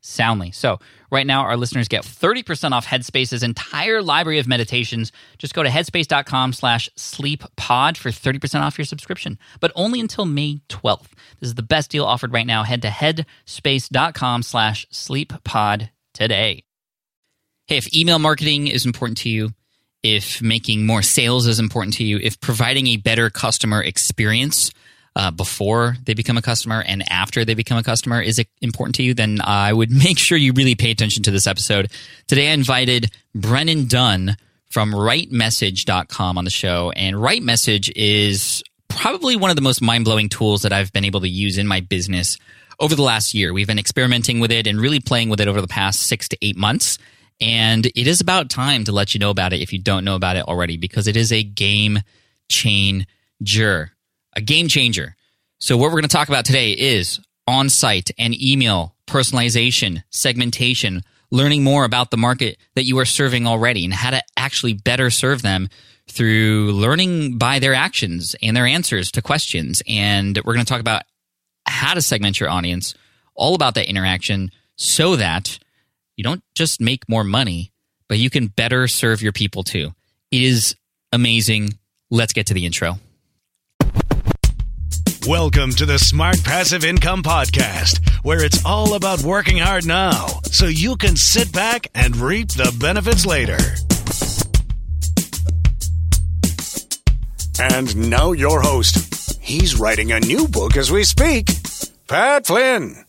soundly. So, right now, our listeners get 30% off Headspace's entire library of meditations. Just go to headspace.com slash sleeppod for 30% off your subscription, but only until May 12th. This is the best deal offered right now. Head to headspace.com slash sleeppod today. Hey, if email marketing is important to you, if making more sales is important to you, if providing a better customer experience uh, before they become a customer and after they become a customer is important to you, then I would make sure you really pay attention to this episode. Today I invited Brennan Dunn from RightMessage.com on the show. And RightMessage is probably one of the most mind blowing tools that I've been able to use in my business over the last year. We've been experimenting with it and really playing with it over the past six to eight months. And it is about time to let you know about it if you don't know about it already, because it is a game changer. A game changer. So, what we're going to talk about today is on site and email personalization, segmentation, learning more about the market that you are serving already and how to actually better serve them through learning by their actions and their answers to questions. And we're going to talk about how to segment your audience, all about that interaction so that you don't just make more money, but you can better serve your people too. It is amazing. Let's get to the intro. Welcome to the Smart Passive Income Podcast, where it's all about working hard now so you can sit back and reap the benefits later. And now, your host. He's writing a new book as we speak, Pat Flynn.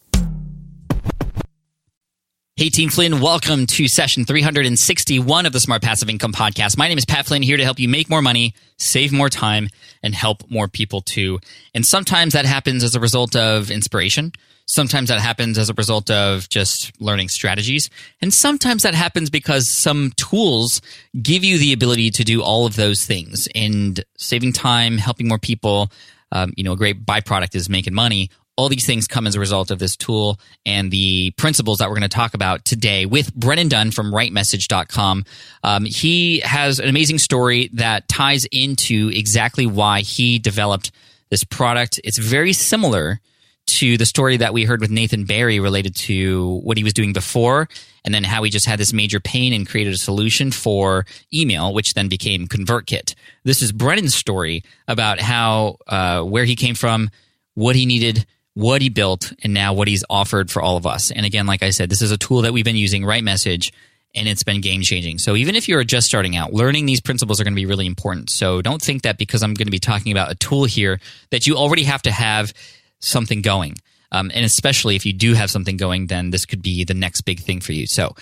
Hey, Team Flynn, welcome to session 361 of the Smart Passive Income Podcast. My name is Pat Flynn, here to help you make more money, save more time, and help more people too. And sometimes that happens as a result of inspiration. Sometimes that happens as a result of just learning strategies. And sometimes that happens because some tools give you the ability to do all of those things. And saving time, helping more people, um, you know, a great byproduct is making money all these things come as a result of this tool and the principles that we're going to talk about today with Brennan Dunn from RightMessage.com. Um, he has an amazing story that ties into exactly why he developed this product. It's very similar to the story that we heard with Nathan Barry related to what he was doing before and then how he just had this major pain and created a solution for email, which then became ConvertKit. This is Brennan's story about how, uh, where he came from, what he needed, what he built and now what he's offered for all of us. And again, like I said, this is a tool that we've been using, Right Message, and it's been game changing. So even if you're just starting out, learning these principles are going to be really important. So don't think that because I'm going to be talking about a tool here that you already have to have something going. Um, and especially if you do have something going, then this could be the next big thing for you. So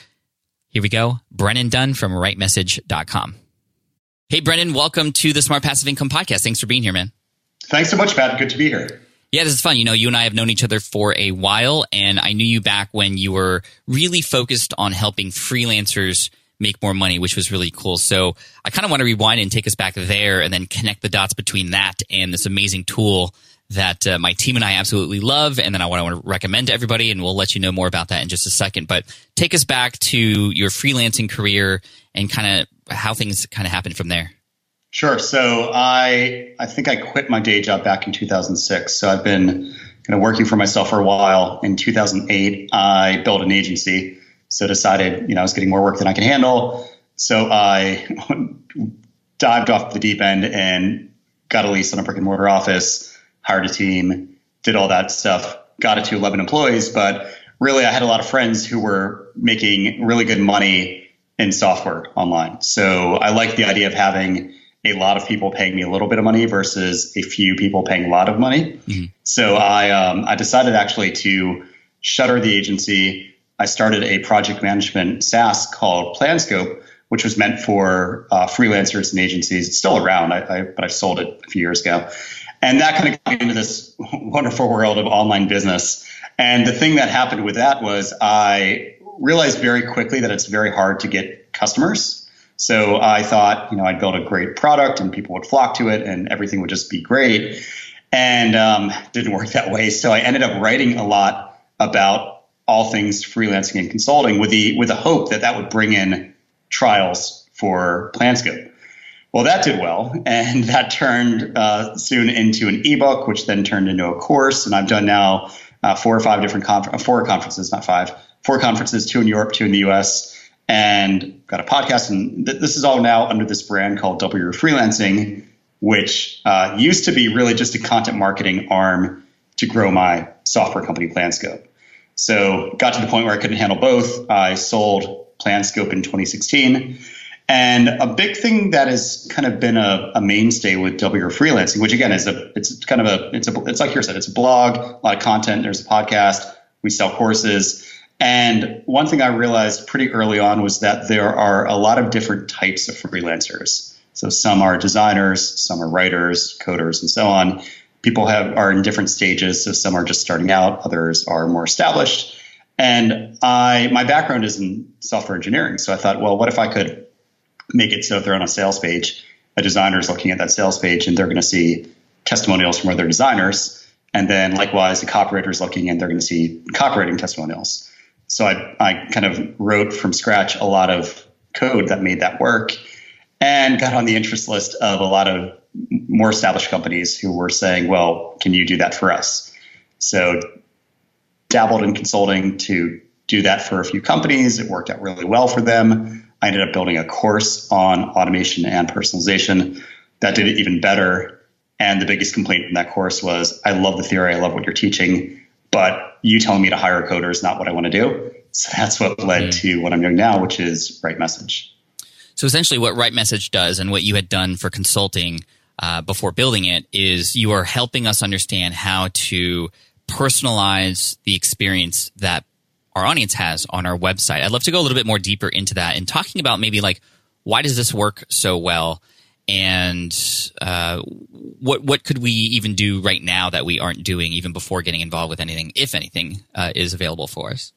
here we go. Brennan Dunn from RightMessage.com. Hey, Brennan, welcome to the Smart Passive Income Podcast. Thanks for being here, man. Thanks so much, Pat. Good to be here. Yeah, this is fun. You know, you and I have known each other for a while, and I knew you back when you were really focused on helping freelancers make more money, which was really cool. So I kind of want to rewind and take us back there and then connect the dots between that and this amazing tool that uh, my team and I absolutely love. And then I want to recommend to everybody, and we'll let you know more about that in just a second. But take us back to your freelancing career and kind of how things kind of happened from there. Sure. So I I think I quit my day job back in 2006. So I've been kind of working for myself for a while. In 2008, I built an agency. So decided, you know, I was getting more work than I could handle. So I dived off the deep end and got a lease on a brick and mortar office, hired a team, did all that stuff, got it to 11 employees. But really, I had a lot of friends who were making really good money in software online. So I like the idea of having a lot of people paying me a little bit of money versus a few people paying a lot of money. Mm-hmm. So I um, I decided actually to shutter the agency. I started a project management SaaS called Planscope, which was meant for uh, freelancers and agencies. It's still around, I, I, but I sold it a few years ago. And that kind of got me into this wonderful world of online business. And the thing that happened with that was I realized very quickly that it's very hard to get customers. So I thought, you know, I'd build a great product and people would flock to it and everything would just be great. And um, didn't work that way. So I ended up writing a lot about all things freelancing and consulting with the with the hope that that would bring in trials for Planscope. Well, that did well, and that turned uh, soon into an ebook, which then turned into a course. And I've done now uh, four or five different confer- four conferences, not five, four conferences, two in Europe, two in the U.S., and got a podcast. And th- this is all now under this brand called Double Your Freelancing, which uh, used to be really just a content marketing arm to grow my software company, Planscope. So got to the point where I couldn't handle both. I sold Planscope in 2016 and a big thing that has kind of been a, a, mainstay with Double Your freelancing, which again is a it's kind of a it's a it's like you said, it's a blog, a lot of content. There's a podcast. We sell courses. And one thing I realized pretty early on was that there are a lot of different types of freelancers. So some are designers, some are writers, coders, and so on. People have are in different stages. So some are just starting out, others are more established. And I my background is in software engineering. So I thought, well, what if I could make it so if they're on a sales page, a designer is looking at that sales page and they're going to see testimonials from other designers. And then likewise, the copywriter is looking and they're going to see copywriting testimonials. So I, I kind of wrote from scratch a lot of code that made that work and got on the interest list of a lot of more established companies who were saying, well, can you do that for us? So dabbled in consulting to do that for a few companies. It worked out really well for them. I ended up building a course on automation and personalization that did it even better. And the biggest complaint in that course was, I love the theory, I love what you're teaching, but you telling me to hire a coder is not what I want to do. So that's what led mm. to what I'm doing now, which is Right Message. So essentially, what Right Message does and what you had done for consulting uh, before building it is you are helping us understand how to personalize the experience that our audience has on our website. I'd love to go a little bit more deeper into that and talking about maybe like why does this work so well, and uh, what what could we even do right now that we aren't doing even before getting involved with anything, if anything, uh, is available for us.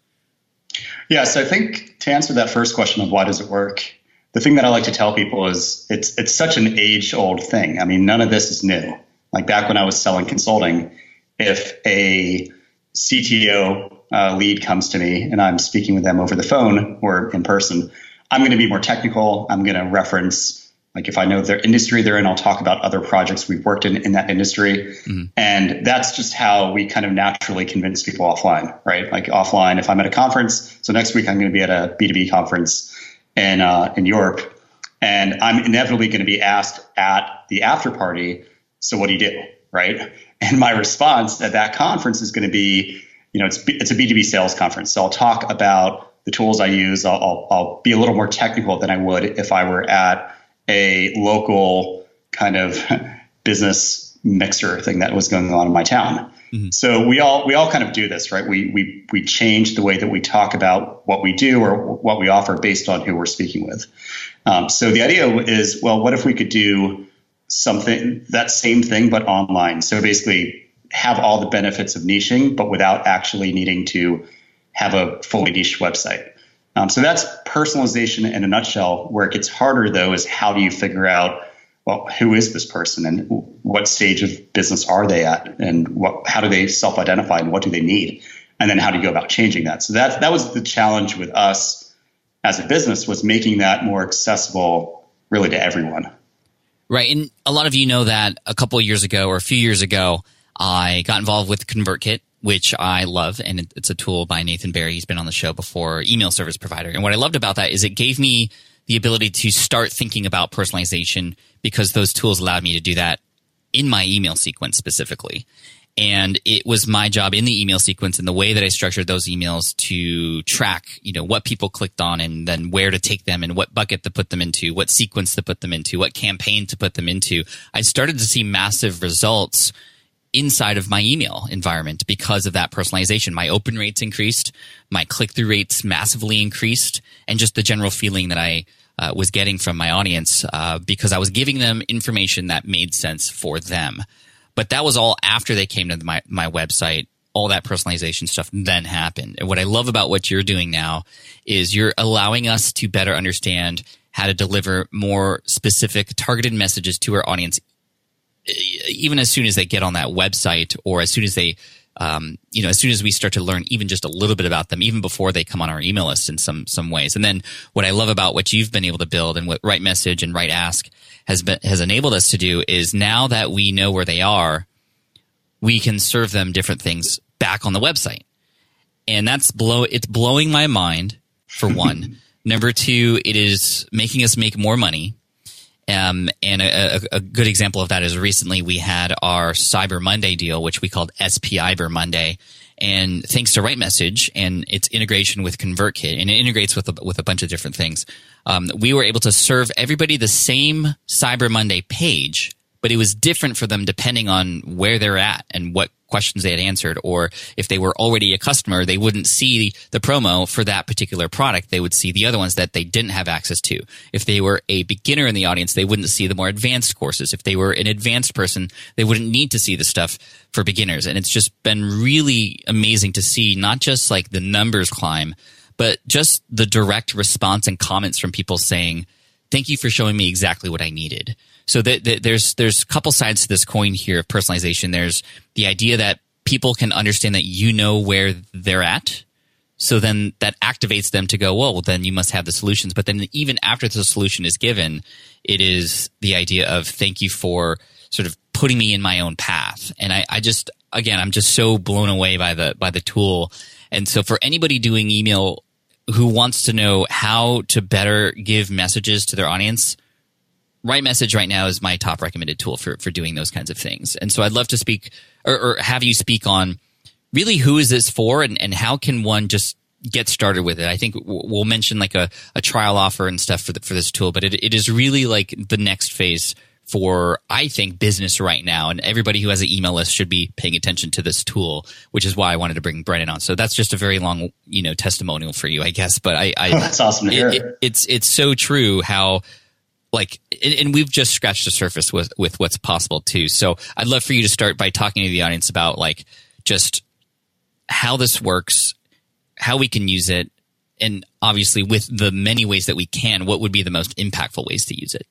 Yeah, so I think to answer that first question of why does it work, the thing that I like to tell people is it's it's such an age old thing. I mean, none of this is new. Like back when I was selling consulting, if a CTO uh, lead comes to me and I'm speaking with them over the phone or in person, I'm going to be more technical. I'm going to reference, like if I know their industry they're in, I'll talk about other projects we've worked in in that industry. Mm-hmm. And that's just how we kind of naturally convince people offline, right? Like offline, if I'm at a conference, so next week I'm going to be at a B2B conference in, uh, in Europe, and I'm inevitably going to be asked at the after party, so what do you do, right? And my response at that conference is going to be, you know, it's it's a B2B sales conference. So I'll talk about the tools I use. I'll, I'll, I'll be a little more technical than I would if I were at a local kind of business mixer thing that was going on in my town. Mm-hmm. So we all we all kind of do this, right? We we we change the way that we talk about what we do or what we offer based on who we're speaking with. Um, so the idea is, well, what if we could do something that same thing but online? So basically, have all the benefits of niching, but without actually needing to have a fully niche website. Um, so that's personalization in a nutshell. Where it gets harder, though, is how do you figure out, well, who is this person and what stage of business are they at, and what, how do they self-identify, and what do they need, and then how do you go about changing that? So that that was the challenge with us as a business was making that more accessible, really, to everyone. Right, and a lot of you know that a couple years ago or a few years ago, I got involved with ConvertKit, which I love, and it's a tool by Nathan Barry. He's been on the show before, email service provider. And what I loved about that is it gave me the ability to start thinking about personalization because those tools allowed me to do that in my email sequence specifically. and it was my job in the email sequence and the way that I structured those emails to track, you know, what people clicked on and then where to take them and what bucket to put them into, what sequence to put them into, what campaign to put them into. I started to see massive results inside of my email environment because of that personalization. My open rates increased, my click through rates massively increased, and just the general feeling that I uh, was getting from my audience uh, because I was giving them information that made sense for them. But that was all after they came to my, my website. All that personalization stuff then happened. And what I love about what you're doing now is you're allowing us to better understand how to deliver more specific targeted messages to our audience even as soon as they get on that website or as soon as they um, you know, as soon as we start to learn even just a little bit about them, even before they come on our email list in some some ways. And then what I love about what you've been able to build and what Right Message and Right Ask has been has enabled us to do is now that we know where they are, we can serve them different things back on the website. And that's blow it's blowing my mind for one. Number two, it is making us make more money um, and a, a, good example of that is recently we had our Cyber Monday deal, which we called SPIber Monday. And thanks to Right Message and its integration with ConvertKit, and it integrates with a, with a bunch of different things, um, we were able to serve everybody the same Cyber Monday page, but it was different for them depending on where they're at and what questions they had answered, or if they were already a customer, they wouldn't see the promo for that particular product. They would see the other ones that they didn't have access to. If they were a beginner in the audience, they wouldn't see the more advanced courses. If they were an advanced person, they wouldn't need to see the stuff for beginners. And it's just been really amazing to see not just like the numbers climb, but just the direct response and comments from people saying, thank you for showing me exactly what I needed. So that, that there's there's a couple sides to this coin here of personalization. There's the idea that people can understand that you know where they're at. So then that activates them to go, well, then you must have the solutions. But then even after the solution is given, it is the idea of thank you for sort of putting me in my own path. And I, I just, again, I'm just so blown away by the, by the tool. And so for anybody doing email who wants to know how to better give messages to their audience, Right Message right now is my top recommended tool for, for doing those kinds of things. And so I'd love to speak or, or have you speak on really who is this for and, and how can one just get started with it. I think we'll mention like a, a trial offer and stuff for the, for this tool, but it, it is really like the next phase for I think business right now, and everybody who has an email list should be paying attention to this tool, which is why I wanted to bring Brennan on. So that's just a very long, you know, testimonial for you, I guess. But I, I that's awesome to hear. It, it, it's it's so true how like and, we've just scratched the surface with with what's possible too. So i'd love for you to start by talking to the audience about like just how this works how we can use it and obviously with the many ways that we can what would be the most impactful ways to use it?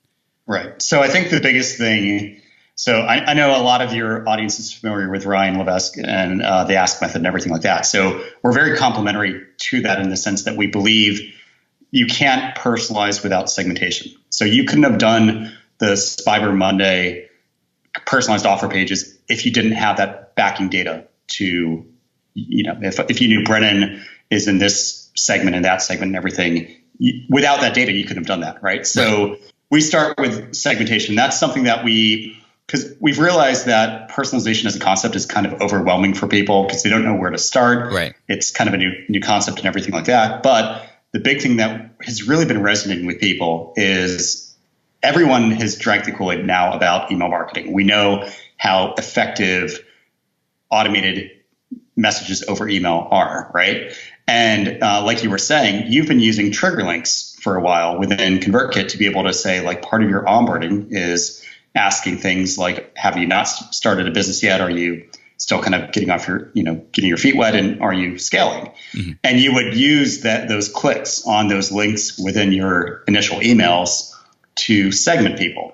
Right. So i think the biggest thing so I, I know a lot of your audience is familiar with ryan levesque and uh, the ask method and everything like that. So we're very complementary to that in the sense that we believe you can't personalize without segmentation. So you couldn't have done the Cyber Monday personalized offer pages if you didn't have that backing data to, you know, if, if you knew Brennan is in this segment and that segment and everything, you, without that data, you couldn't have done that, right? So we start with segmentation. That's something that we, because we've realized that personalization as a concept is kind of overwhelming for people because they don't know where to start. Right. It's kind of a new new concept and everything like that. But the big thing that has really been resonating with people is everyone has drank the Kool Aid now about email marketing. We know how effective automated messages over email are, right? And uh, like you were saying, you've been using trigger links for a while within ConvertKit to be able to say, like, part of your onboarding is asking things like, have you not started a business yet? Are you still kind of getting off your, you know, getting your feet wet and are you scaling? Mm-hmm. And you would use that those clicks on those links within your initial emails to segment people.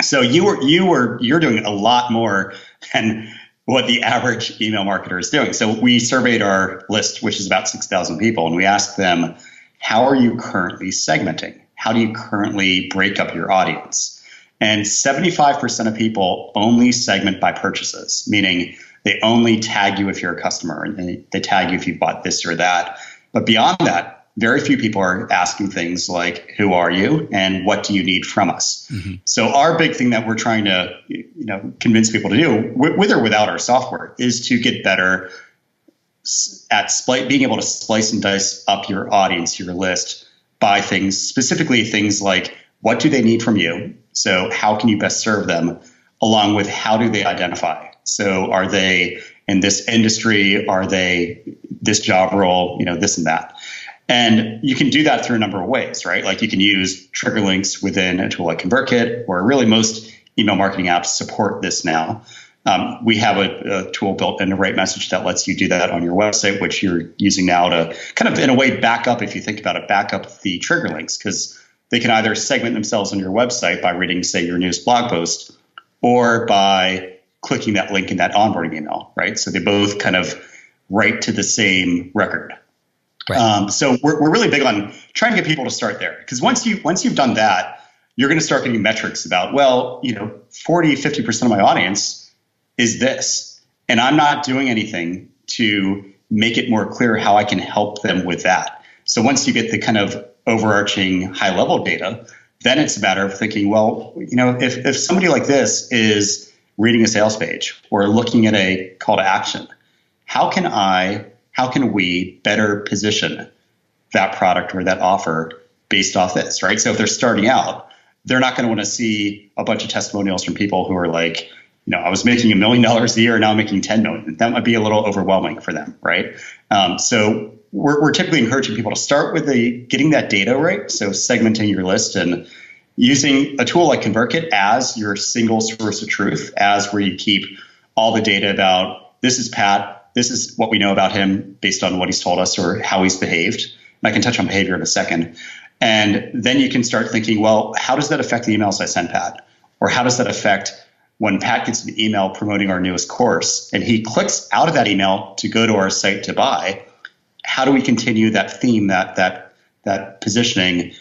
So you were you were you're doing a lot more than what the average email marketer is doing. So we surveyed our list, which is about 6,000 people, and we asked them, how are you currently segmenting? How do you currently break up your audience? And 75% of people only segment by purchases, meaning they only tag you if you're a customer and they, tag you if you bought this or that. But beyond that, very few people are asking things like, "Who are you?" and "What do you need from us?" Mm-hmm. So our big thing that we're trying to, you know, convince people to do, with or without our software, is to get better at spli- being able to splice and dice up your audience, your list, by things specifically things like what do they need from you? So how can you best serve them? Along with how do they identify? So are they in this industry? Are they this job role? You know, this and that. And you can do that through a number of ways, right? Like you can use trigger links within a tool like ConvertKit, or really most email marketing apps support this now. Um, we have a, a, tool built into RightMessage that lets you do that on your website, which you're using now to kind of, in a way, back up, if you think about it, back up the trigger links because they can either segment themselves on your website by reading, say, your newest blog post or by clicking that link in that onboarding email, right? So they both kind of write to the same record. Right. Um, so we're, we're really big on trying to get people to start there because once you once you've done that, you're going to start getting metrics about well, you know, 40, 50 percent of my audience is this, and I'm not doing anything to make it more clear how I can help them with that. So once you get the kind of overarching high level data, then it's a matter of thinking, well, you know, if, if somebody like this is reading a sales page or looking at a call to action, how can I how can we better position that product or that offer based off this, right? So if they're starting out, they're not going to want to see a bunch of testimonials from people who are like, you know, I was making a million dollars a year, and now I'm making 10 million. That might be a little overwhelming for them, right? Um, so we're, we're typically encouraging people to start with the getting that data right. So segmenting your list and using a tool like ConvertKit as your single source of truth, as where you keep all the data about this is Pat, this is what we know about him based on what he's told us or how he's behaved. And I can touch on behavior in a second. And then you can start thinking, well, how does that affect the emails I send Pat? Or how does that affect when Pat gets an email promoting our newest course and he clicks out of that email to go to our site to buy? How do we continue that theme, that that that positioning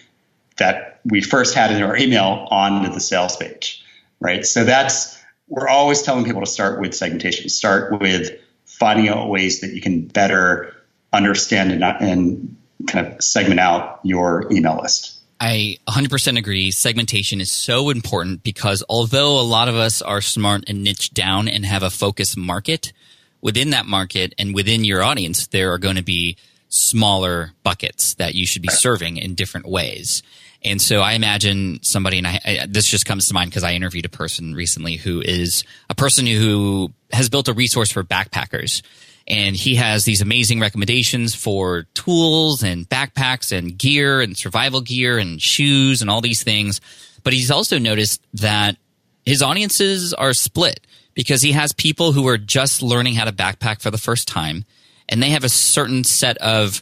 that we first had in our email onto the sales page? Right. So that's we're always telling people to start with segmentation. Start with finding out ways that you can better understand and, and kind of segment out your email list. I 100% agree. Segmentation is so important because although a lot of us are smart and niche down and have a focus market, within that market and within your audience, there are going to be smaller buckets that you should be serving in different ways. And so I imagine somebody, and I, I, this just comes to mind because I interviewed a person recently who is a person who has built a resource for backpackers. And he has these amazing recommendations for tools and backpacks and gear and survival gear and shoes and all these things. But he's also noticed that his audiences are split because he has people who are just learning how to backpack for the first time and they have a certain set of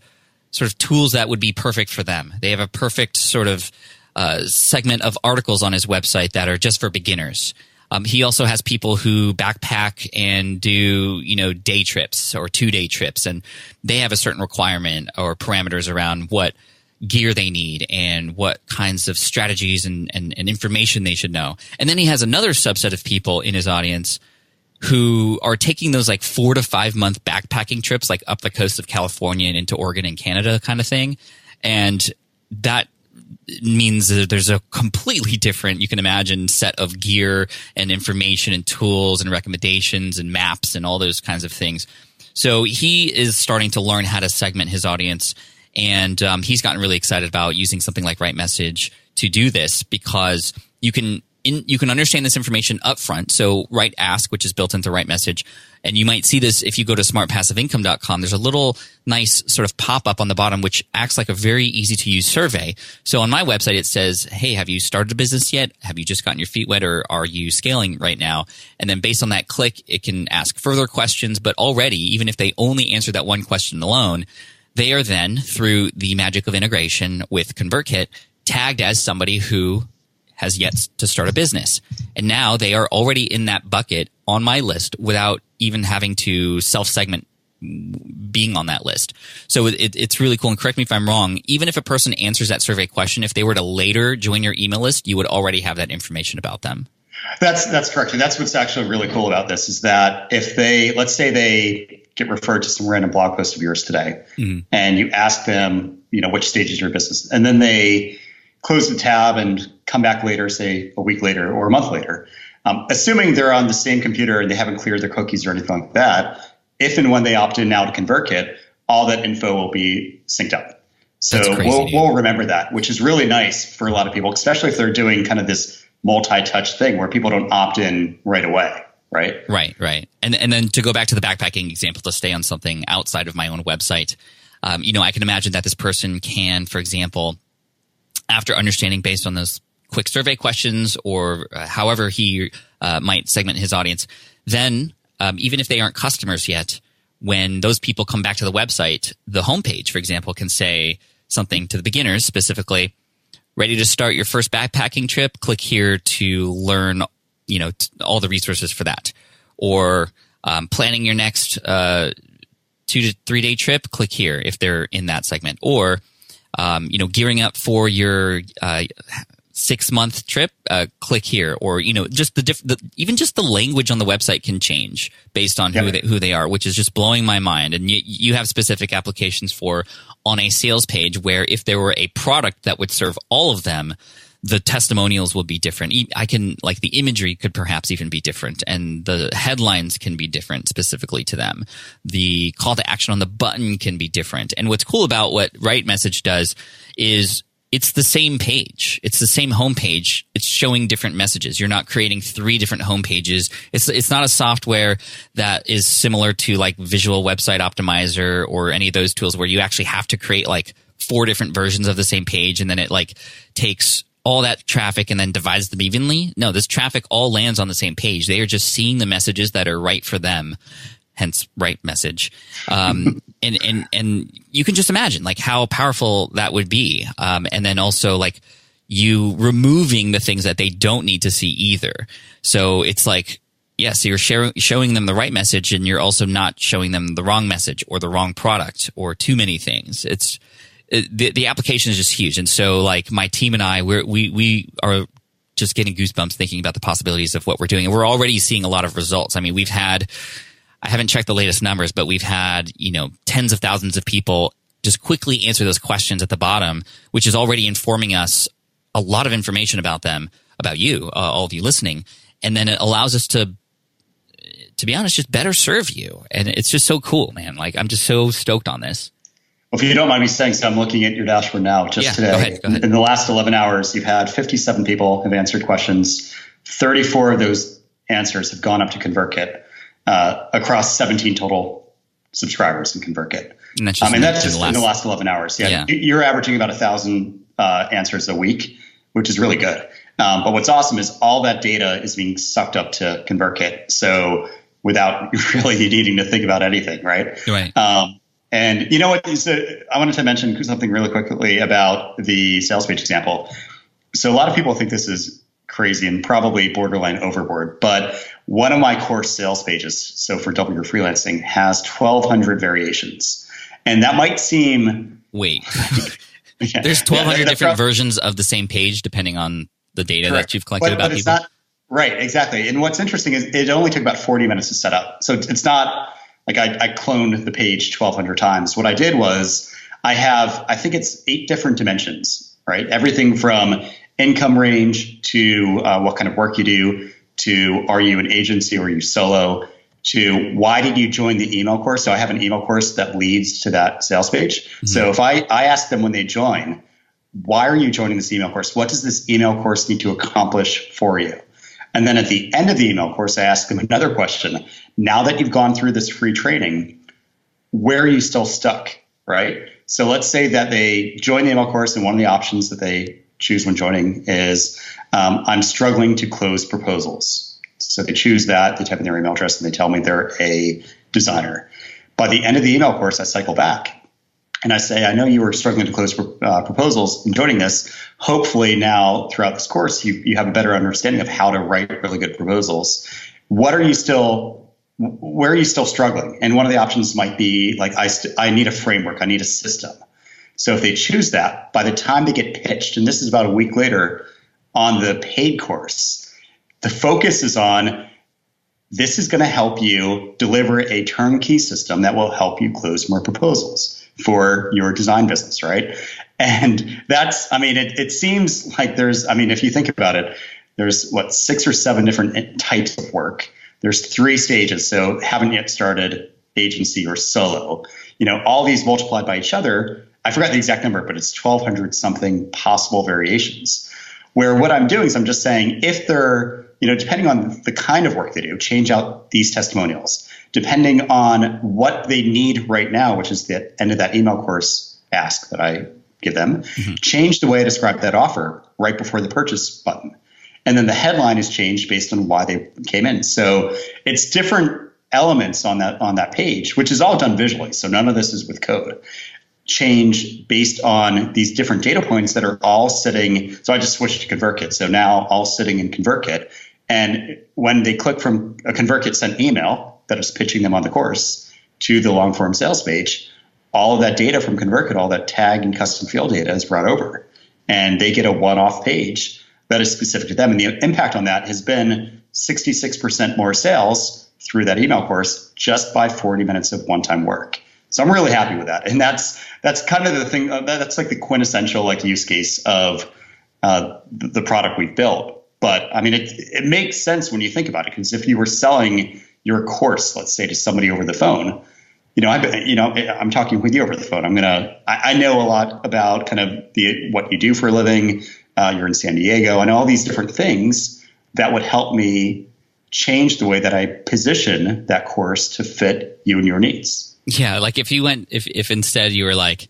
sort of tools that would be perfect for them. They have a perfect sort of uh, segment of articles on his website that are just for beginners. Um, he also has people who backpack and do, you know, day trips or two day trips, and they have a certain requirement or parameters around what gear they need and what kinds of strategies and, and, and information they should know. And then he has another subset of people in his audience who are taking those like four to five month backpacking trips, like up the coast of California and into Oregon and Canada kind of thing. And that means that there's a completely different, you can imagine, set of gear and information and tools and recommendations and maps and all those kinds of things. So he is starting to learn how to segment his audience. And um, he's gotten really excited about using something like Right Message to do this because you can in, you can understand this information up front. So Right Ask, which is built into RightMessage, and you might see this if you go to smartpassiveincome.com. There's a little nice sort of pop up on the bottom, which acts like a very easy to use survey. So on my website, it says, Hey, have you started a business yet? Have you just gotten your feet wet or are you scaling right now? And then based on that click, it can ask further questions. But already, even if they only answer that one question alone, they are then through the magic of integration with ConvertKit tagged as somebody who has yet to start a business. And now they are already in that bucket on my list without even having to self segment being on that list. So it, it's really cool. And correct me if I'm wrong. Even if a person answers that survey question, if they were to later join your email list, you would already have that information about them. That's that's correct. And that's what's actually really cool about this is that if they let's say they get referred to some random blog post of yours today, mm-hmm. and you ask them you know, which stage is your business? And then they close the tab and come back later, say a week later or a month later. Um, assuming they're on the same computer and they haven't cleared their cookies or anything like that, if and when they opt in now to ConvertKit, all that info will be synced up. So we'll, we'll remember that, which is really nice for a lot of people, especially if they're doing kind of this multi-touch thing where people don't opt in right away. Right. Right. Right. And and then to go back to the backpacking example, to stay on something outside of my own website, um, you know, I can imagine that this person can, for example, after understanding based on those quick survey questions or uh, however he uh, might segment his audience, then um, even if they aren't customers yet, when those people come back to the website, the homepage, for example, can say something to the beginners specifically. Ready to start your first backpacking trip? Click here to learn, you know, t- all the resources for that. Or um, planning your next uh, two to three day trip? Click here if they're in that segment. Or um, you know, gearing up for your uh, six month trip, uh, click here, or you know, just the, diff- the, even just the language on the website can change based on who they, who they are, which is just blowing my mind. And you, you have specific applications for on a sales page where if there were a product that would serve all of them, the testimonials will be different. I can like the imagery could perhaps even be different and the headlines can be different specifically to them. The call to action on the button can be different. And what's cool about what Right Message does is it's the same page. It's the same homepage. It's showing different messages. You're not creating three different homepages. It's it's not a software that is similar to like Visual Website Optimizer or any of those tools where you actually have to create like four different versions of the same page and then it like takes all that traffic and then divides them evenly. No, this traffic all lands on the same page. They are just seeing the messages that are right for them. Hence, right message. Um, and, and, and you can just imagine like how powerful that would be. Um, and then also like you removing the things that they don't need to see either. So it's like, yes, you're share, showing them the right message and you're also not showing them the wrong message or the wrong product or too many things. It's, the, the application is just huge. And so like my team and I, we're, we, we are just getting goosebumps thinking about the possibilities of what we're doing. And we're already seeing a lot of results. I mean, we've had, I haven't checked the latest numbers, but we've had, you know, tens of thousands of people just quickly answer those questions at the bottom, which is already informing us a lot of information about them, about you, uh, all of you listening. And then it allows us to, to be honest, just better serve you. And it's just so cool, man. Like I'm just so stoked on this. Well, if you don't mind me saying so, I'm looking at your dashboard now just yeah, today. Go ahead, go ahead. In the last 11 hours, you've had 57 people have answered questions. 34 of those answers have gone up to ConvertKit uh, across 17 total subscribers in ConvertKit. And that's just, I mean, that's just in the, last, in the last 11 hours. Yeah. yeah. You're averaging about a thousand uh, answers a week, which is really good. Um, but what's awesome is all that data is being sucked up to ConvertKit. So without really needing to think about anything, right? Right. Um, and you know what? Is, uh, I wanted to mention something really quickly about the sales page example. So a lot of people think this is crazy and probably borderline overboard, but one of my core sales pages, so for Double Your Freelancing, has 1,200 variations, and that might seem wait. yeah, There's 1,200 yeah, different pro- versions of the same page depending on the data correct. that you've collected but, about but people. Not, right, exactly. And what's interesting is it only took about 40 minutes to set up, so it's not like I, I cloned the page 1,200 times. What I did was I have, I think it's eight different dimensions, right? Everything from income range to uh, what kind of work you do to are you an agency or are you solo to why did you join the email course? So I have an email course that leads to that sales page. Mm-hmm. So if I, I ask them when they join, why are you joining this email course? What does this email course need to accomplish for you? And then at the end of the email course, I ask them another question. Now that you've gone through this free training, where are you still stuck? Right? So let's say that they join the email course, and one of the options that they choose when joining is um, I'm struggling to close proposals. So they choose that, they type in their email address, and they tell me they're a designer. By the end of the email course, I cycle back and I say, I know you were struggling to close uh, proposals in joining this. Hopefully, now throughout this course, you, you have a better understanding of how to write really good proposals. What are you still, where are you still struggling? And one of the options might be like, I, st- I need a framework, I need a system. So if they choose that, by the time they get pitched, and this is about a week later on the paid course, the focus is on this is going to help you deliver a turnkey system that will help you close more proposals for your design business, right? And that's, I mean, it, it seems like there's, I mean, if you think about it, there's what, six or seven different types of work. There's three stages. So haven't yet started agency or solo. You know, all these multiplied by each other. I forgot the exact number, but it's 1,200 something possible variations. Where what I'm doing is I'm just saying if they're, you know, depending on the kind of work they do, change out these testimonials. Depending on what they need right now, which is the end of that email course ask that I give them, mm-hmm. change the way I describe that offer right before the purchase button. And then the headline is changed based on why they came in. So it's different elements on that on that page, which is all done visually. So none of this is with code. Change based on these different data points that are all sitting. So I just switched to ConvertKit. So now all sitting in ConvertKit. And when they click from a ConvertKit sent email that is pitching them on the course to the long form sales page, all of that data from ConvertKit, all that tag and custom field data is brought over. And they get a one off page that is specific to them. And the impact on that has been 66% more sales through that email course just by 40 minutes of one time work. So I'm really happy with that. And that's that's kind of the thing. Uh, that's like the quintessential like use case of uh, the product we've built. But I mean, it it makes sense when you think about it because if you were selling your course, let's say, to somebody over the phone, you know, I, you know, I'm talking with you over the phone. I'm gonna, I, I know a lot about kind of the what you do for a living. Uh, you're in San Diego, and all these different things that would help me change the way that I position that course to fit you and your needs. Yeah, like if you went, if if instead you were like,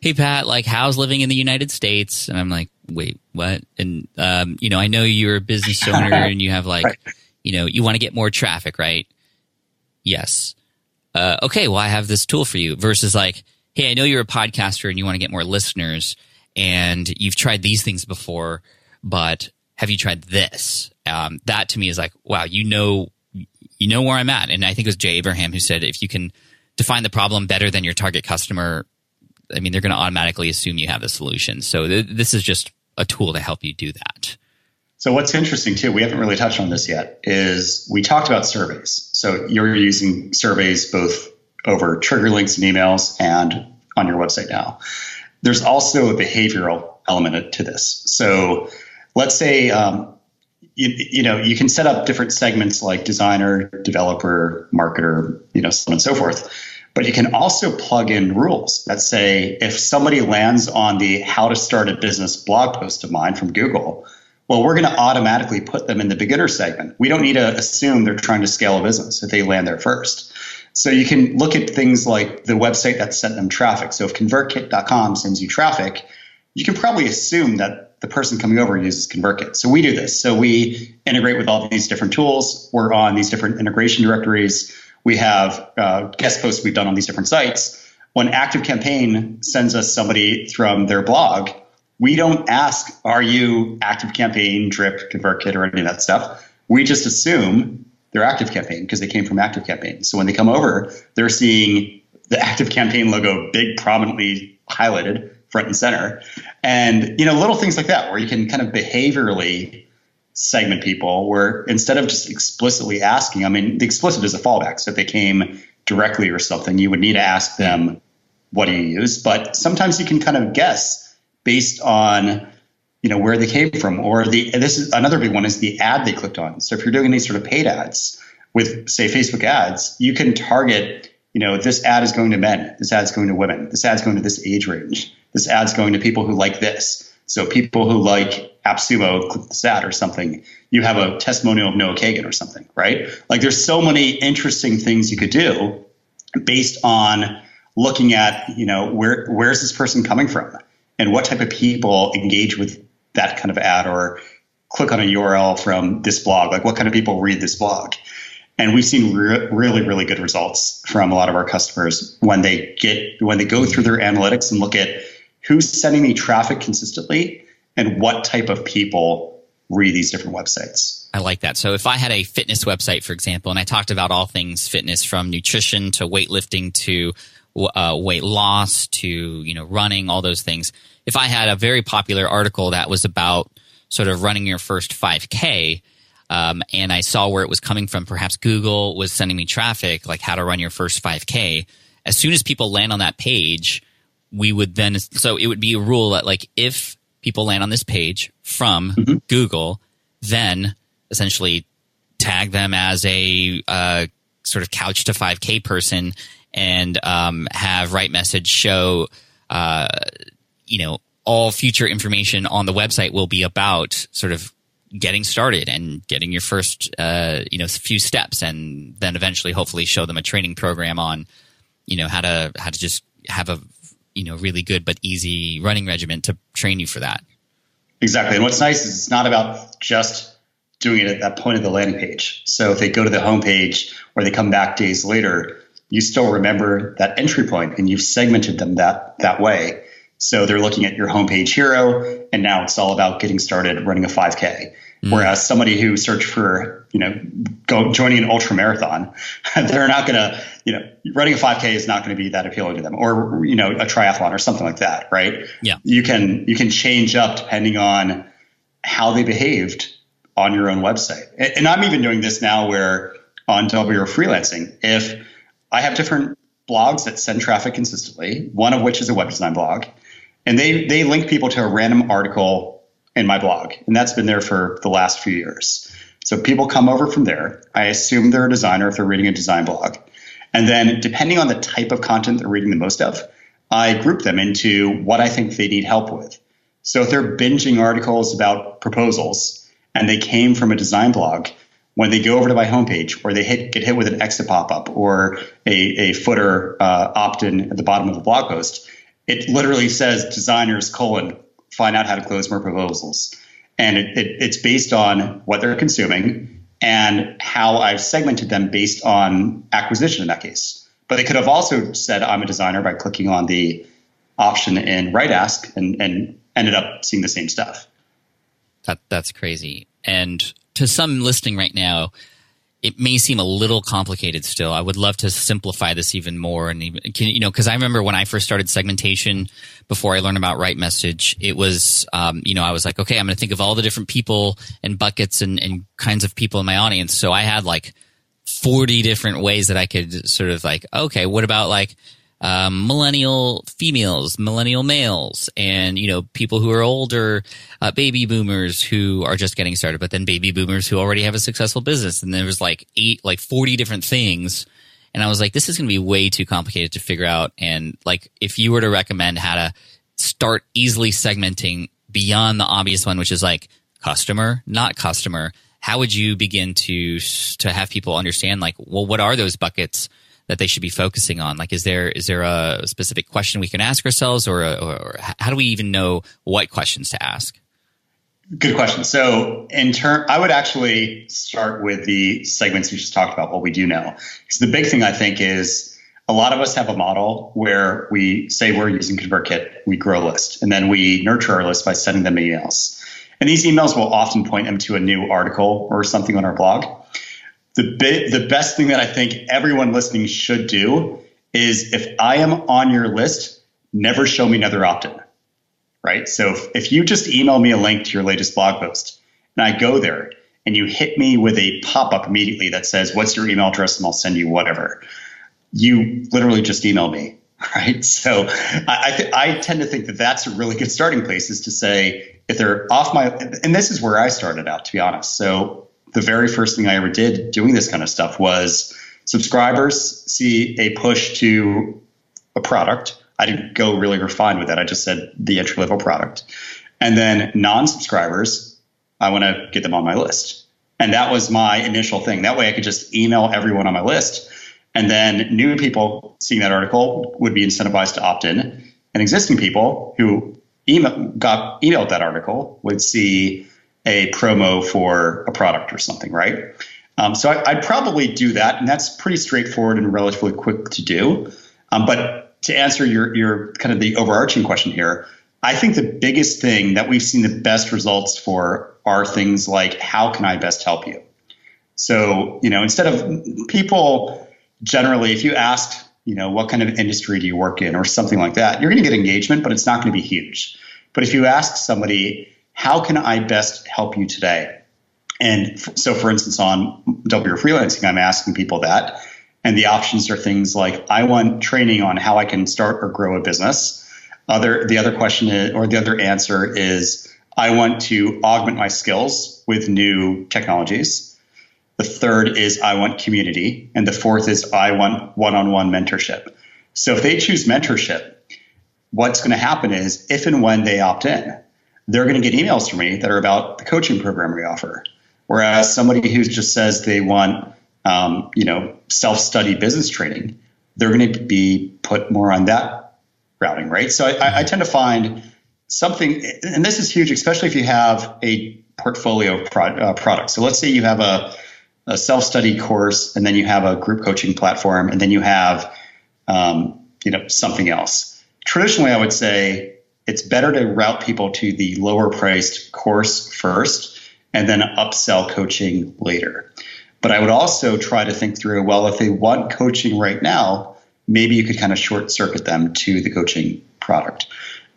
"Hey Pat, like how's living in the United States?" and I'm like, "Wait, what?" And um, you know, I know you're a business owner and you have like, right. you know, you want to get more traffic, right? Yes uh, okay, well, I have this tool for you versus like, hey, I know you're a podcaster and you want to get more listeners and you've tried these things before, but have you tried this? Um, that to me is like, wow, you know, you know where I'm at. And I think it was Jay Abraham who said, if you can define the problem better than your target customer, I mean, they're going to automatically assume you have the solution. So th- this is just a tool to help you do that. So what's interesting too, we haven't really touched on this yet, is we talked about surveys. So you're using surveys both over trigger links and emails and on your website now. There's also a behavioral element to this. So let's say um, you, you, know you can set up different segments like designer, developer, marketer, you know, so on and so forth. But you can also plug in rules that say if somebody lands on the how to start a business blog post of mine from Google, well, we're going to automatically put them in the beginner segment. We don't need to assume they're trying to scale a business if they land there first. So you can look at things like the website that sent them traffic. So if ConvertKit.com sends you traffic, you can probably assume that the person coming over uses ConvertKit. So we do this. So we integrate with all these different tools. We're on these different integration directories. We have uh, guest posts we've done on these different sites. When ActiveCampaign sends us somebody from their blog, we don't ask, are you active campaign, drip, ConvertKit, or any of that stuff. We just assume they're active campaign because they came from active campaign. So when they come over, they're seeing the active campaign logo big, prominently highlighted front and center. And, you know, little things like that where you can kind of behaviorally segment people where instead of just explicitly asking, I mean, the explicit is a fallback. So if they came directly or something, you would need to ask them, what do you use? But sometimes you can kind of guess based on you know where they came from or the this is another big one is the ad they clicked on so if you're doing any sort of paid ads with say facebook ads you can target you know this ad is going to men this ad is going to women this ad is going to this age range this ad is going to people who like this so people who like AppSumo click this ad or something you have a testimonial of noah kagan or something right like there's so many interesting things you could do based on looking at you know where where's this person coming from and what type of people engage with that kind of ad or click on a URL from this blog? Like what kind of people read this blog? And we've seen re- really, really good results from a lot of our customers when they get when they go through their analytics and look at who's sending me traffic consistently and what type of people read these different websites. I like that. So if I had a fitness website, for example, and I talked about all things fitness from nutrition to weightlifting to uh, weight loss to you know running, all those things. If I had a very popular article that was about sort of running your first 5K, um, and I saw where it was coming from, perhaps Google was sending me traffic like how to run your first 5K. As soon as people land on that page, we would then so it would be a rule that like if people land on this page from mm-hmm. Google, then essentially tag them as a uh, sort of couch to 5K person and um, have Right Message show, uh, you know, all future information on the website will be about sort of getting started and getting your first, uh, you know, few steps, and then eventually, hopefully, show them a training program on, you know, how to how to just have a, you know, really good but easy running regimen to train you for that. Exactly, and what's nice is it's not about just doing it at that point of the landing page. So if they go to the homepage or they come back days later, you still remember that entry point and you've segmented them that that way. So they're looking at your homepage hero, and now it's all about getting started running a 5K. Mm. Whereas somebody who searched for, you know, go, joining an ultra marathon, they're not going to, you know, running a 5K is not going to be that appealing to them, or you know, a triathlon or something like that, right? Yeah. You can you can change up depending on how they behaved on your own website. And, and I'm even doing this now, where on Double Your freelancing, if I have different blogs that send traffic consistently, one of which is a web design blog, and they they link people to a random article in my blog, and that's been there for the last few years. So people come over from there. I assume they're a designer if they're reading a design blog, and then depending on the type of content they're reading the most of, I group them into what I think they need help with. So if they're binging articles about proposals and they came from a design blog, when they go over to my homepage or they hit, get hit with an exit pop up or a, a footer uh, opt in at the bottom of the blog post, it literally says designers colon find out how to close more proposals. And it, it, it's based on what they're consuming and how I've segmented them based on acquisition in that case. But they could have also said I'm a designer by clicking on the option in Right Ask and, and ended up seeing the same stuff. That that's crazy. And to some listening right now, it may seem a little complicated still. I would love to simplify this even more. And even, can, you know, cause I remember when I first started segmentation before I learned about RightMessage, it was, um, you know, I was like, okay, I'm going to think of all the different people and buckets and, and kinds of people in my audience. So I had like 40 different ways that I could sort of like, okay, what about like, um, millennial females, millennial males, and you know people who are older, uh, baby boomers who are just getting started, but then baby boomers who already have a successful business. And there was like eight, like forty different things, and I was like, this is going to be way too complicated to figure out. And like, if you were to recommend how to start easily segmenting beyond the obvious one, which is like customer, not customer, how would you begin to to have people understand like, well, what are those buckets? That they should be focusing on? Like, is there is there a specific question we can ask ourselves, or, or, or how do we even know what questions to ask? Good question. So, in turn, I would actually start with the segments we just talked about. What we do know, because the big thing I think is a lot of us have a model where we say we're using ConvertKit, we grow a list, and then we nurture our list by sending them emails. And these emails will often point them to a new article or something on our blog the the best thing that I think everyone listening should do is if I am on your list, never show me another opt-in. Right. So if, if you just email me a link to your latest blog post and I go there and you hit me with a pop-up immediately that says, what's your email address? And I'll send you whatever. You literally just email me. Right. So I, I, th- I tend to think that that's a really good starting place is to say, if they're off my, and this is where I started out, to be honest. So the very first thing I ever did doing this kind of stuff was subscribers see a push to a product. I didn't go really refined with that. I just said the entry level product. And then non subscribers, I want to get them on my list. And that was my initial thing. That way I could just email everyone on my list. And then new people seeing that article would be incentivized to opt in. And existing people who email, got emailed that article would see a promo for a product or something, right? Um, so I, would probably do that, and that's pretty straightforward and relatively quick to do. Um, but to answer your your kind of the overarching question here, I think the biggest thing that we've seen the best results for are things like how can I best help you? So you know, instead of people generally, if you asked, you know, what kind of industry do you work in or something like that, you're going to get engagement, but it's not going to be huge. But if you ask somebody, how can I best help you today? And so, for instance, on Double Your Freelancing, I'm asking people that. And the options are things like I want training on how I can start or grow a business. Other the other question is, or the other answer is I want to augment my skills with new technologies. The third is I want community. And the fourth is I want one on one mentorship. So if they choose mentorship, what's going to happen is if and when they opt in, they're going to get emails from me that are about the coaching program we offer. Whereas somebody who just says they want, um, you know, self study business training, they're going to be put more on that routing, right? So I, I tend to find something, and this is huge, especially if you have a portfolio of pro, uh, products. So let's say you have a, a self study course, and then you have a group coaching platform, and then you have, um, you know, something else. Traditionally, I would say it's better to route people to the lower priced course first, and then upsell coaching later. But I would also try to think through well, if they want coaching right now, maybe you could kind of short circuit them to the coaching product.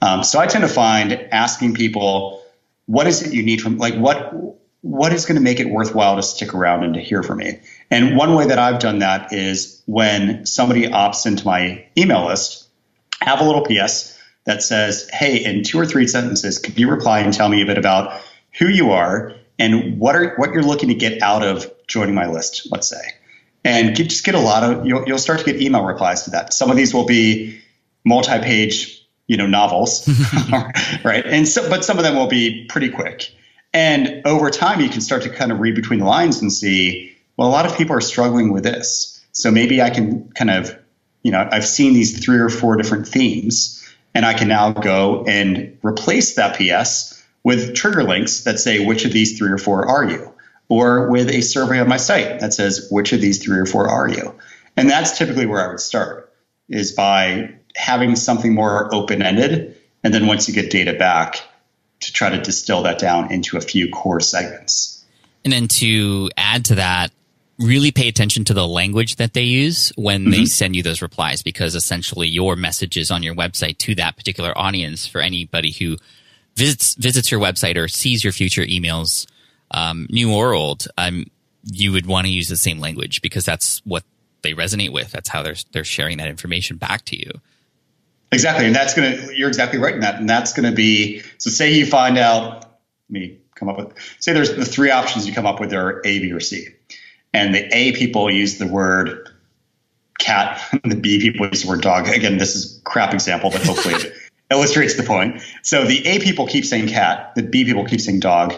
Um, so I tend to find asking people, what is it you need from, like, what, what is going to make it worthwhile to stick around and to hear from me? And one way that I've done that is when somebody opts into my email list, have a little PS that says, Hey, in two or three sentences, could you reply and tell me a bit about who you are and what are what you're looking to get out of joining my list, let's say. And get, just get a lot of you'll, you'll start to get email replies to that. Some of these will be multi-page you know novels right and so but some of them will be pretty quick and over time you can start to kind of read between the lines and see well a lot of people are struggling with this so maybe i can kind of you know i've seen these three or four different themes and i can now go and replace that ps with trigger links that say which of these three or four are you or with a survey on my site that says which of these three or four are you and that's typically where i would start is by having something more open ended. And then once you get data back, to try to distill that down into a few core segments. And then to add to that, really pay attention to the language that they use when mm-hmm. they send you those replies because essentially your messages on your website to that particular audience for anybody who visits visits your website or sees your future emails, um, new or old, um, you would want to use the same language because that's what they resonate with. That's how they're they're sharing that information back to you. Exactly, and that's gonna. You're exactly right in that, and that's gonna be. So, say you find out. Let me come up with. Say there's the three options you come up with are A, B, or C, and the A people use the word cat, and the B people use the word dog. Again, this is crap example, but hopefully it illustrates the point. So the A people keep saying cat, the B people keep saying dog.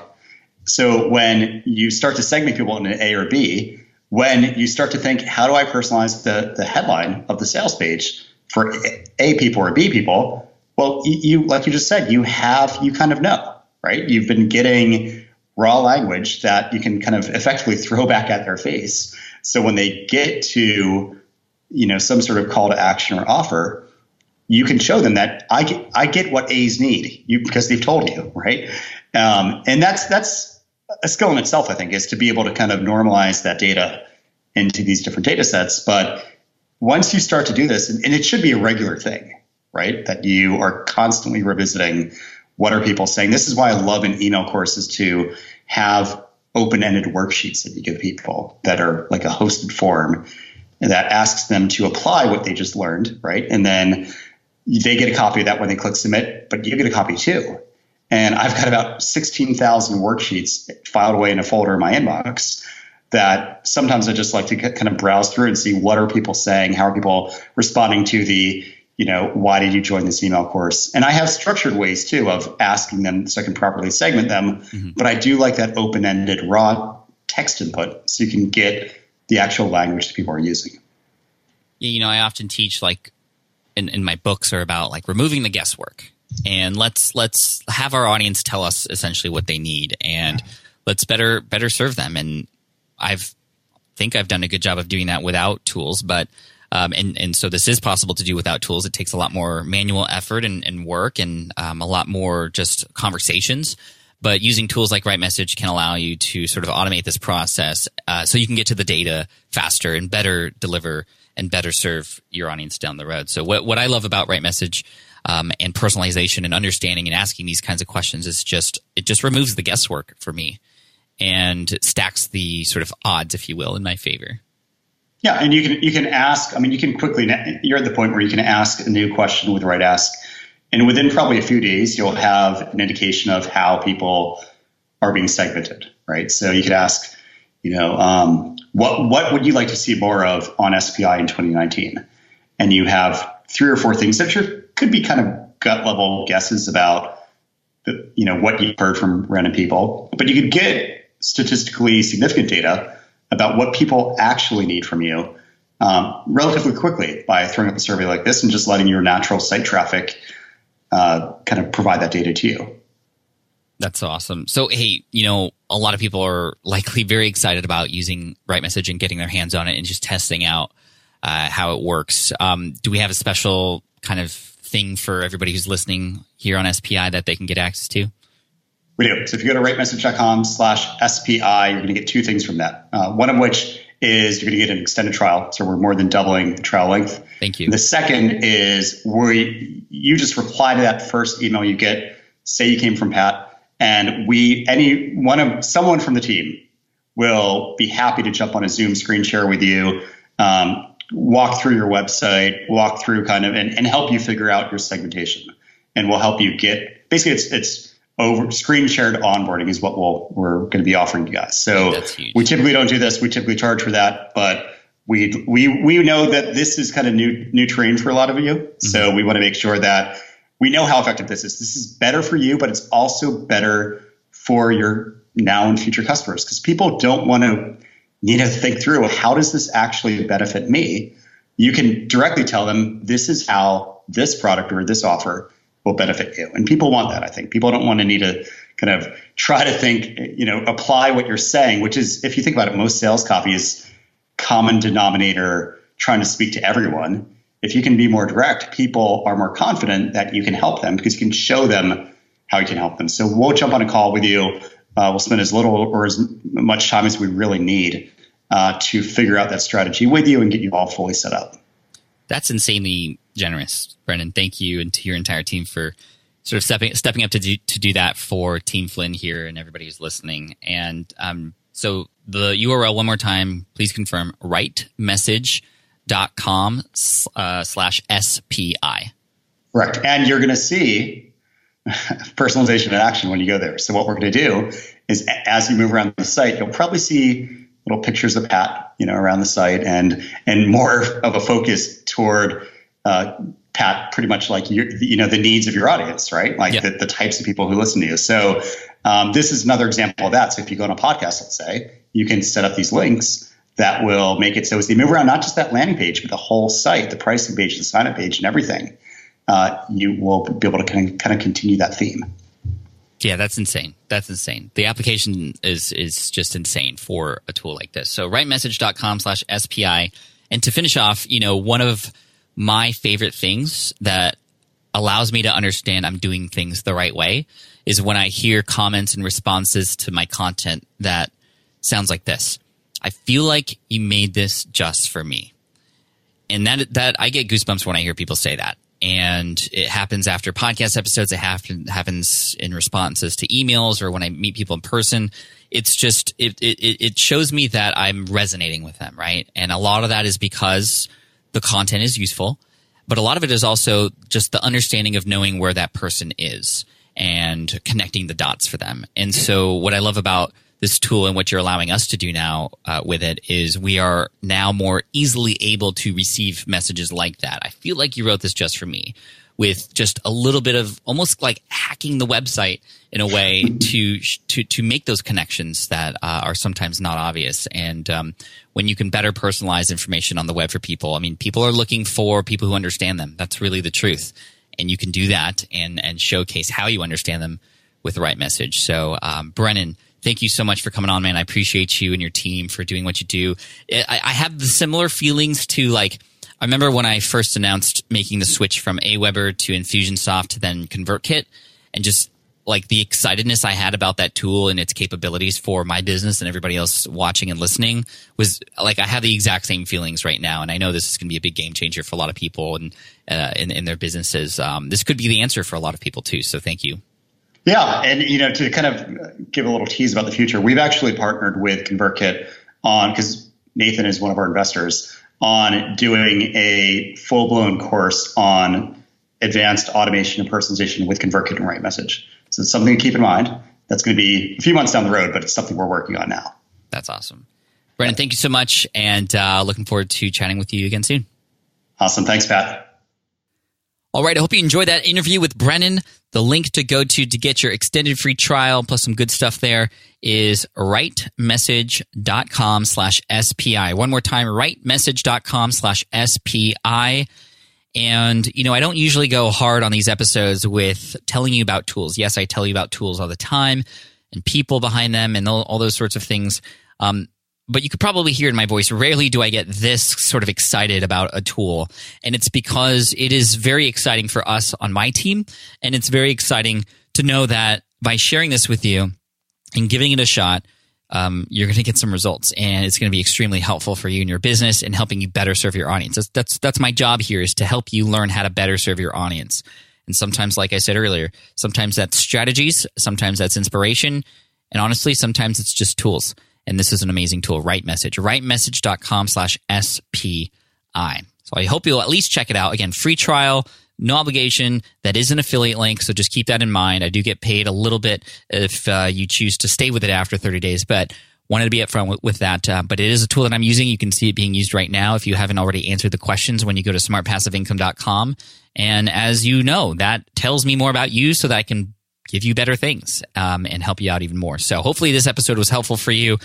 So when you start to segment people into A or B, when you start to think, how do I personalize the the headline of the sales page? for A people or B people, well, you, like you just said, you have, you kind of know, right? You've been getting raw language that you can kind of effectively throw back at their face. So when they get to, you know, some sort of call to action or offer, you can show them that I get, I get what A's need you, because they've told you, right? Um, and that's, that's a skill in itself, I think, is to be able to kind of normalize that data into these different data sets. But once you start to do this, and, it should be a regular thing, right? That you are constantly revisiting what are people saying. This is why I love in email courses to have open-ended worksheets that you give people that are like a hosted form that asks them to apply what they just learned, right? And then they get a copy of that when they click submit, but you get a copy too. And I've got about 16,000 worksheets filed away in a folder in my inbox that sometimes I just like to kind of browse through and see what are people saying, how are people responding to the, you know, why did you join this email course? And I have structured ways too of asking them so I can properly segment them. Mm-hmm. But I do like that open ended raw text input so you can get the actual language that people are using. Yeah, you know, I often teach like in, in my books are about like removing the guesswork and let's let's have our audience tell us essentially what they need and let's better better serve them and I've think I've done a good job of doing that without tools, but um, and and so this is possible to do without tools. It takes a lot more manual effort and, and work, and um, a lot more just conversations. But using tools like RightMessage can allow you to sort of automate this process, uh, so you can get to the data faster and better deliver and better serve your audience down the road. So what what I love about RightMessage um, and personalization and understanding and asking these kinds of questions is just it just removes the guesswork for me and stacks the sort of odds, if you will, in my favor. Yeah, and you can you can ask. I mean, you can quickly. You're at the point where you can ask a new question with right ask, And within probably a few days, you'll have an indication of how people are being segmented, right? So you could ask, you know, um, what what would you like to see more of on SPI in 2019? And you have three or four things that sure could be kind of gut level guesses about, the, you know, what you've heard from random people, but you could get statistically significant data about what people actually need from you um, relatively quickly by throwing up a survey like this and just letting your natural site traffic uh, kind of provide that data to you. That's awesome. So, hey, you know, a lot of people are likely very excited about using RightMessage and getting their hands on it and just testing out uh, how it works. Um, do we have a special kind of thing for everybody who's listening here on SPI that they can get access to? We do. So if you go to rightmessage.com slash SPI, you're going to get two things from that. Uh, one of which is you're going to get an extended trial. So we're more than doubling the trial length. Thank you. And the second is where you just reply to that first email you get, say you came from Pat, and we, any one of someone from the team will be happy to jump on a Zoom screen share with you, um, walk through your website, walk through kind of, and, and help you figure out your segmentation. And we'll help you get, basically it's, it's, over screen shared onboarding is what we'll, we're going to be offering you guys. So we typically don't do this. We typically charge for that, but we, we, we know that this is kind of new, new terrain for a lot of you. Mm-hmm. So we want to make sure that we know how effective this is. This is better for you, but it's also better for your now and future customers because people don't want to need to think through how does this actually benefit me? You can directly tell them this is how this product or this offer will benefit you. And people want that, I think. People don't want to need to kind of try to think, you know, apply what you're saying, which is, if you think about it, most sales copy is common denominator trying to speak to everyone. If you can be more direct, people are more confident that you can help them because you can show them how you can help them. So we'll jump on a call with you. Uh, we'll spend as little or as much time as we really need uh, to figure out that strategy with you and get you all fully set up. That's insanely generous, Brennan. Thank you and to your entire team for sort of stepping stepping up to do to do that for Team Flynn here and everybody who's listening. And um, so the URL one more time, please confirm rightmessage.com uh, slash SPI. Correct. And you're going to see personalization in action when you go there. So what we're going to do is as you move around the site, you'll probably see little pictures of Pat, you know, around the site, and and more of a focus toward uh, Pat, pretty much like your, you know the needs of your audience, right? Like yeah. the, the, types of people who listen to you. So um, this is another example of that. So if you go on a podcast, let's say, you can set up these links that will make it so as they move around, not just that landing page, but the whole site, the pricing page, the sign up page, and everything. Uh, you will be able to kind of, kind of continue that theme. Yeah, that's insane. That's insane. The application is is just insane for a tool like this. So rightmessage.com slash SPI. And to finish off, you know, one of my favorite things that allows me to understand I'm doing things the right way is when I hear comments and responses to my content that sounds like this. I feel like you made this just for me. And that that I get goosebumps when I hear people say that and it happens after podcast episodes. It happen, happens in responses to emails or when I meet people in person. It's just it, it it shows me that I'm resonating with them, right? And a lot of that is because the content is useful, but a lot of it is also just the understanding of knowing where that person is and connecting the dots for them. And so, what I love about this tool and what you're allowing us to do now uh, with it is we are now more easily able to receive messages like that. I feel like you wrote this just for me with just a little bit of almost like hacking the website in a way to to to make those connections that uh, are sometimes not obvious. And um, when you can better personalize information on the web for people, I mean, people are looking for people who understand them. That's really the truth, and you can do that and and showcase how you understand them with the right message. So, um, Brennan thank you so much for coming on, man. I appreciate you and your team for doing what you do. I, I have the similar feelings to like, I remember when I first announced making the switch from AWeber to Infusionsoft then ConvertKit and just like the excitedness I had about that tool and its capabilities for my business and everybody else watching and listening was like I have the exact same feelings right now, and I know this is going to be a big game changer for a lot of people and uh, in, in their businesses. Um, this could be the answer for a lot of people too. So thank you. Yeah, and you know, to kind of give a little tease about the future, we've actually partnered with ConvertKit on because Nathan is one of our investors on doing a full blown course on advanced automation and personalization with ConvertKit and RightMessage. So it's something to keep in mind. That's going to be a few months down the road, but it's something we're working on now. That's awesome. Brennan, thank you so much, and uh, looking forward to chatting with you again soon. Awesome. Thanks, Pat. All right. I hope you enjoyed that interview with Brennan. The link to go to to get your extended free trial plus some good stuff there is rightmessage.com slash SPI. One more time, rightmessage.com slash SPI. And, you know, I don't usually go hard on these episodes with telling you about tools. Yes, I tell you about tools all the time and people behind them and all, all those sorts of things. Um, but you could probably hear in my voice, rarely do I get this sort of excited about a tool. And it's because it is very exciting for us on my team. And it's very exciting to know that by sharing this with you and giving it a shot, um, you're going to get some results and it's going to be extremely helpful for you and your business and helping you better serve your audience. That's, that's, that's my job here is to help you learn how to better serve your audience. And sometimes, like I said earlier, sometimes that's strategies, sometimes that's inspiration, and honestly, sometimes it's just tools and this is an amazing tool, RightMessage. RightMessage.com slash SPI. So I hope you'll at least check it out. Again, free trial, no obligation. That is an affiliate link, so just keep that in mind. I do get paid a little bit if uh, you choose to stay with it after 30 days, but wanted to be upfront with, with that. Uh, but it is a tool that I'm using. You can see it being used right now if you haven't already answered the questions when you go to smartpassiveincome.com. And as you know, that tells me more about you so that I can give you better things um, and help you out even more. So hopefully this episode was helpful for you.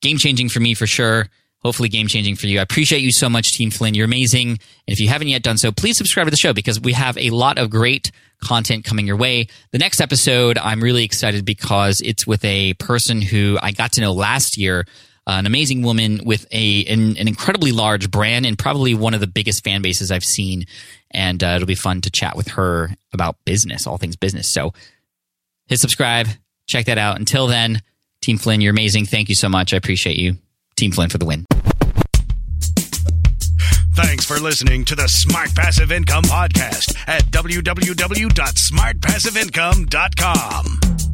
Game changing for me for sure. Hopefully game changing for you. I appreciate you so much, Team Flynn. You're amazing. And if you haven't yet done so, please subscribe to the show because we have a lot of great content coming your way. The next episode, I'm really excited because it's with a person who I got to know last year. Uh, an amazing woman with a an, an, incredibly large brand and probably one of the biggest fan bases I've seen. And uh, it'll be fun to chat with her about business, all things business. So hit subscribe, check that out. Until then, Team Flynn, you're amazing. Thank you so much. I appreciate you. Team Flynn for the win. Thanks for listening to the Smart Passive Income Podcast at www.smartpassiveincome.com.